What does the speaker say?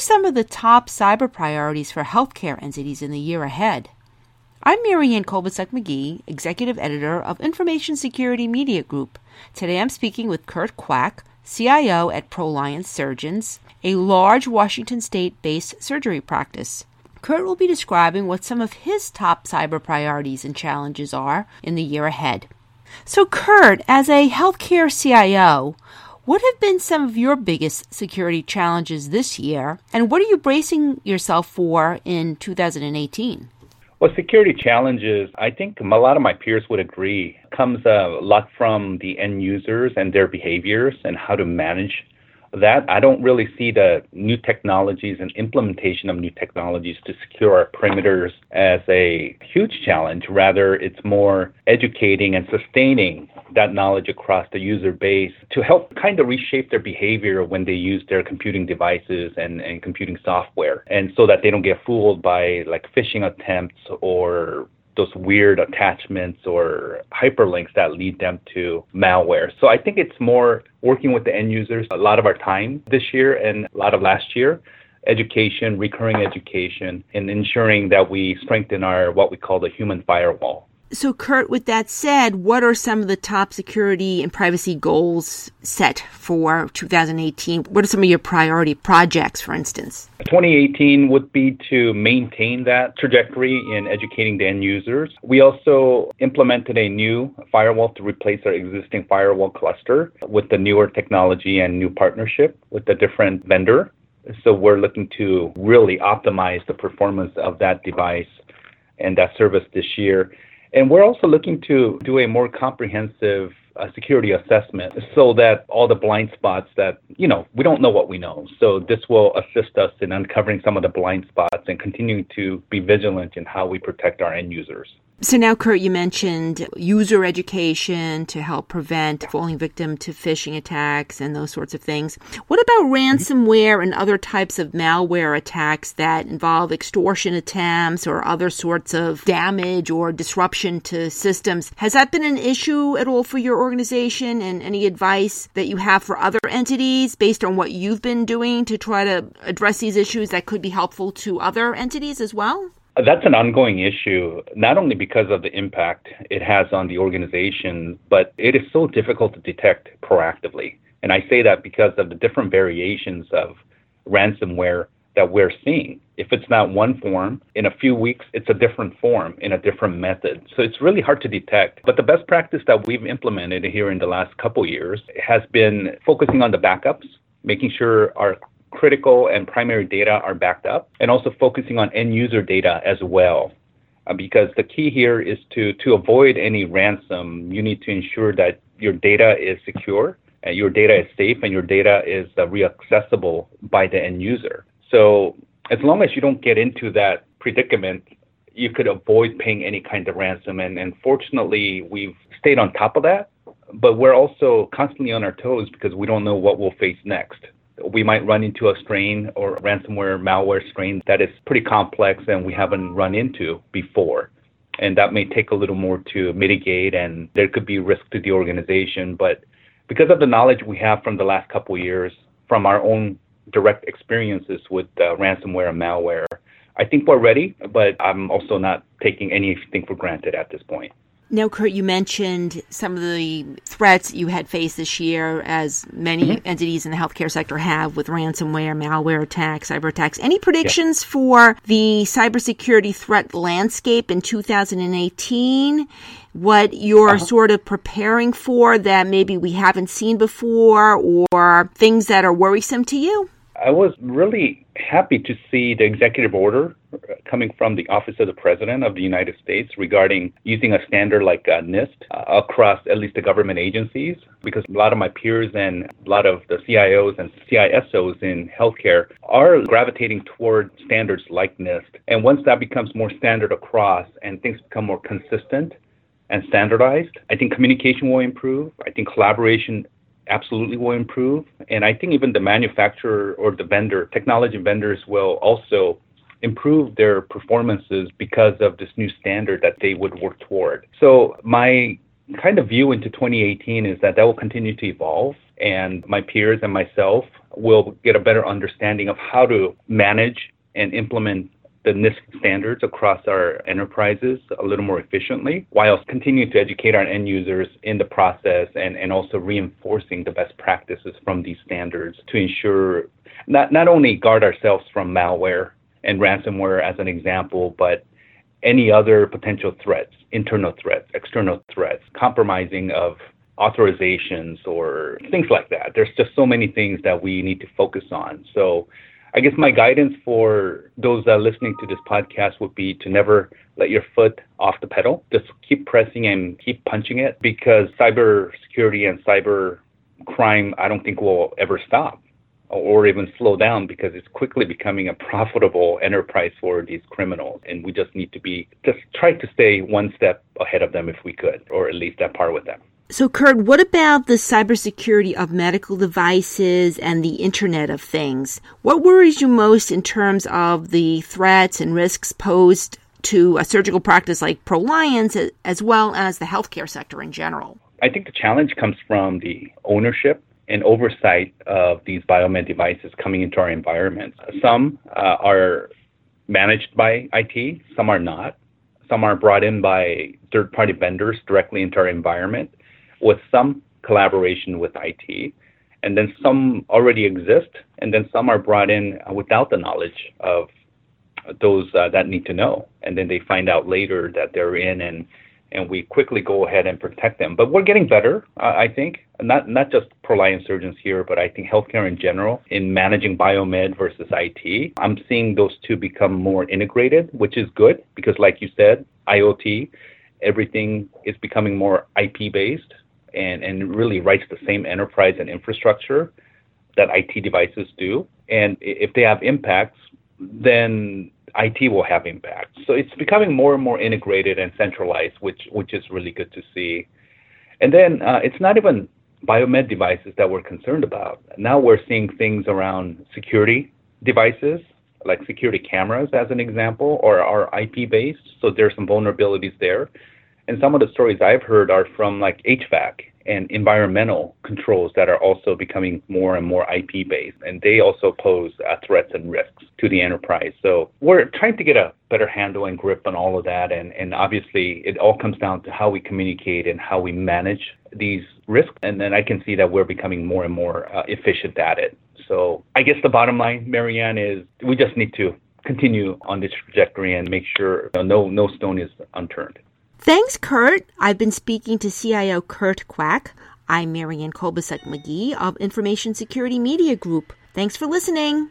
some of the top cyber priorities for healthcare entities in the year ahead? I'm Marianne Kolbasuk McGee, Executive Editor of Information Security Media Group. Today I'm speaking with Kurt Quack, CIO at ProLiance Surgeons, a large Washington state based surgery practice. Kurt will be describing what some of his top cyber priorities and challenges are in the year ahead. So, Kurt, as a healthcare CIO, what have been some of your biggest security challenges this year, and what are you bracing yourself for in 2018? Well, security challenges, I think a lot of my peers would agree, comes uh, a lot from the end users and their behaviors and how to manage that I don't really see the new technologies and implementation of new technologies to secure our perimeters as a huge challenge. Rather, it's more educating and sustaining that knowledge across the user base to help kind of reshape their behavior when they use their computing devices and, and computing software. And so that they don't get fooled by like phishing attempts or those weird attachments or hyperlinks that lead them to malware. So I think it's more working with the end users a lot of our time this year and a lot of last year education, recurring education, and ensuring that we strengthen our what we call the human firewall. So, Kurt, with that said, what are some of the top security and privacy goals set for 2018? What are some of your priority projects, for instance? 2018 would be to maintain that trajectory in educating the end users. We also implemented a new firewall to replace our existing firewall cluster with the newer technology and new partnership with a different vendor. So, we're looking to really optimize the performance of that device and that service this year. And we're also looking to do a more comprehensive uh, security assessment so that all the blind spots that, you know, we don't know what we know. So this will assist us in uncovering some of the blind spots and continuing to be vigilant in how we protect our end users. So now, Kurt, you mentioned user education to help prevent falling victim to phishing attacks and those sorts of things. What about ransomware and other types of malware attacks that involve extortion attempts or other sorts of damage or disruption to systems? Has that been an issue at all for your organization? And any advice that you have for other entities based on what you've been doing to try to address these issues that could be helpful to other entities as well? That's an ongoing issue, not only because of the impact it has on the organization, but it is so difficult to detect proactively. And I say that because of the different variations of ransomware that we're seeing. If it's not one form, in a few weeks, it's a different form in a different method. So it's really hard to detect. But the best practice that we've implemented here in the last couple years has been focusing on the backups, making sure our critical and primary data are backed up, and also focusing on end user data as well. Uh, because the key here is to, to avoid any ransom, you need to ensure that your data is secure, and your data is safe, and your data is uh, reaccessible by the end user. So as long as you don't get into that predicament, you could avoid paying any kind of ransom. And, and fortunately, we've stayed on top of that, but we're also constantly on our toes because we don't know what we'll face next we might run into a strain or ransomware malware strain that is pretty complex and we haven't run into before. And that may take a little more to mitigate, and there could be risk to the organization. But because of the knowledge we have from the last couple of years, from our own direct experiences with uh, ransomware and malware, I think we're ready, but I'm also not taking anything for granted at this point. Now, Kurt, you mentioned some of the threats you had faced this year, as many mm-hmm. entities in the healthcare sector have with ransomware, malware attacks, cyber attacks. Any predictions yeah. for the cybersecurity threat landscape in 2018? What you're uh-huh. sort of preparing for that maybe we haven't seen before, or things that are worrisome to you? I was really happy to see the executive order coming from the Office of the President of the United States regarding using a standard like uh, NIST uh, across at least the government agencies, because a lot of my peers and a lot of the CIOs and CISOs in healthcare are gravitating toward standards like NIST. And once that becomes more standard across and things become more consistent and standardized, I think communication will improve. I think collaboration absolutely will improve. And I think even the manufacturer or the vendor, technology vendors will also improve their performances because of this new standard that they would work toward. So my kind of view into 2018 is that that will continue to evolve and my peers and myself we'll get a better understanding of how to manage and implement the NIST standards across our enterprises a little more efficiently while continuing to educate our end users in the process and, and also reinforcing the best practices from these standards to ensure not, not only guard ourselves from malware and ransomware as an example, but any other potential threats, internal threats, external threats, compromising of authorizations or things like that. There's just so many things that we need to focus on. So I guess my guidance for those uh, listening to this podcast would be to never let your foot off the pedal. Just keep pressing and keep punching it because cyber security and cyber crime, I don't think will ever stop or even slow down because it's quickly becoming a profitable enterprise for these criminals. And we just need to be, just try to stay one step ahead of them if we could, or at least at par with them. So, Kurt, what about the cybersecurity of medical devices and the Internet of Things? What worries you most in terms of the threats and risks posed to a surgical practice like ProLiance as well as the healthcare sector in general? I think the challenge comes from the ownership and oversight of these biomed devices coming into our environment. Some uh, are managed by IT, some are not. Some are brought in by third party vendors directly into our environment with some collaboration with IT. And then some already exist, and then some are brought in without the knowledge of those uh, that need to know. And then they find out later that they're in and and we quickly go ahead and protect them. But we're getting better, I think, not not just ProLiance surgeons here, but I think healthcare in general in managing biomed versus IT. I'm seeing those two become more integrated, which is good because, like you said, IoT, everything is becoming more IP based and and really writes the same enterprise and infrastructure that IT devices do. And if they have impacts, then IT will have impact. So it's becoming more and more integrated and centralized, which which is really good to see. And then uh, it's not even biomed devices that we're concerned about. Now we're seeing things around security devices, like security cameras, as an example, or are IP based. So there's some vulnerabilities there. And some of the stories I've heard are from like HVAC and environmental controls that are also becoming more and more IP based, and they also pose uh, threats and risks to the enterprise. So we're trying to get a better handle and grip on all of that, and, and obviously it all comes down to how we communicate and how we manage these risks, and then I can see that we're becoming more and more uh, efficient at it. So I guess the bottom line, Marianne, is we just need to continue on this trajectory and make sure you know, no no stone is unturned. Thanks, Kurt. I've been speaking to CIO Kurt Quack. I'm Marianne Kolbasuk McGee of Information Security Media Group. Thanks for listening.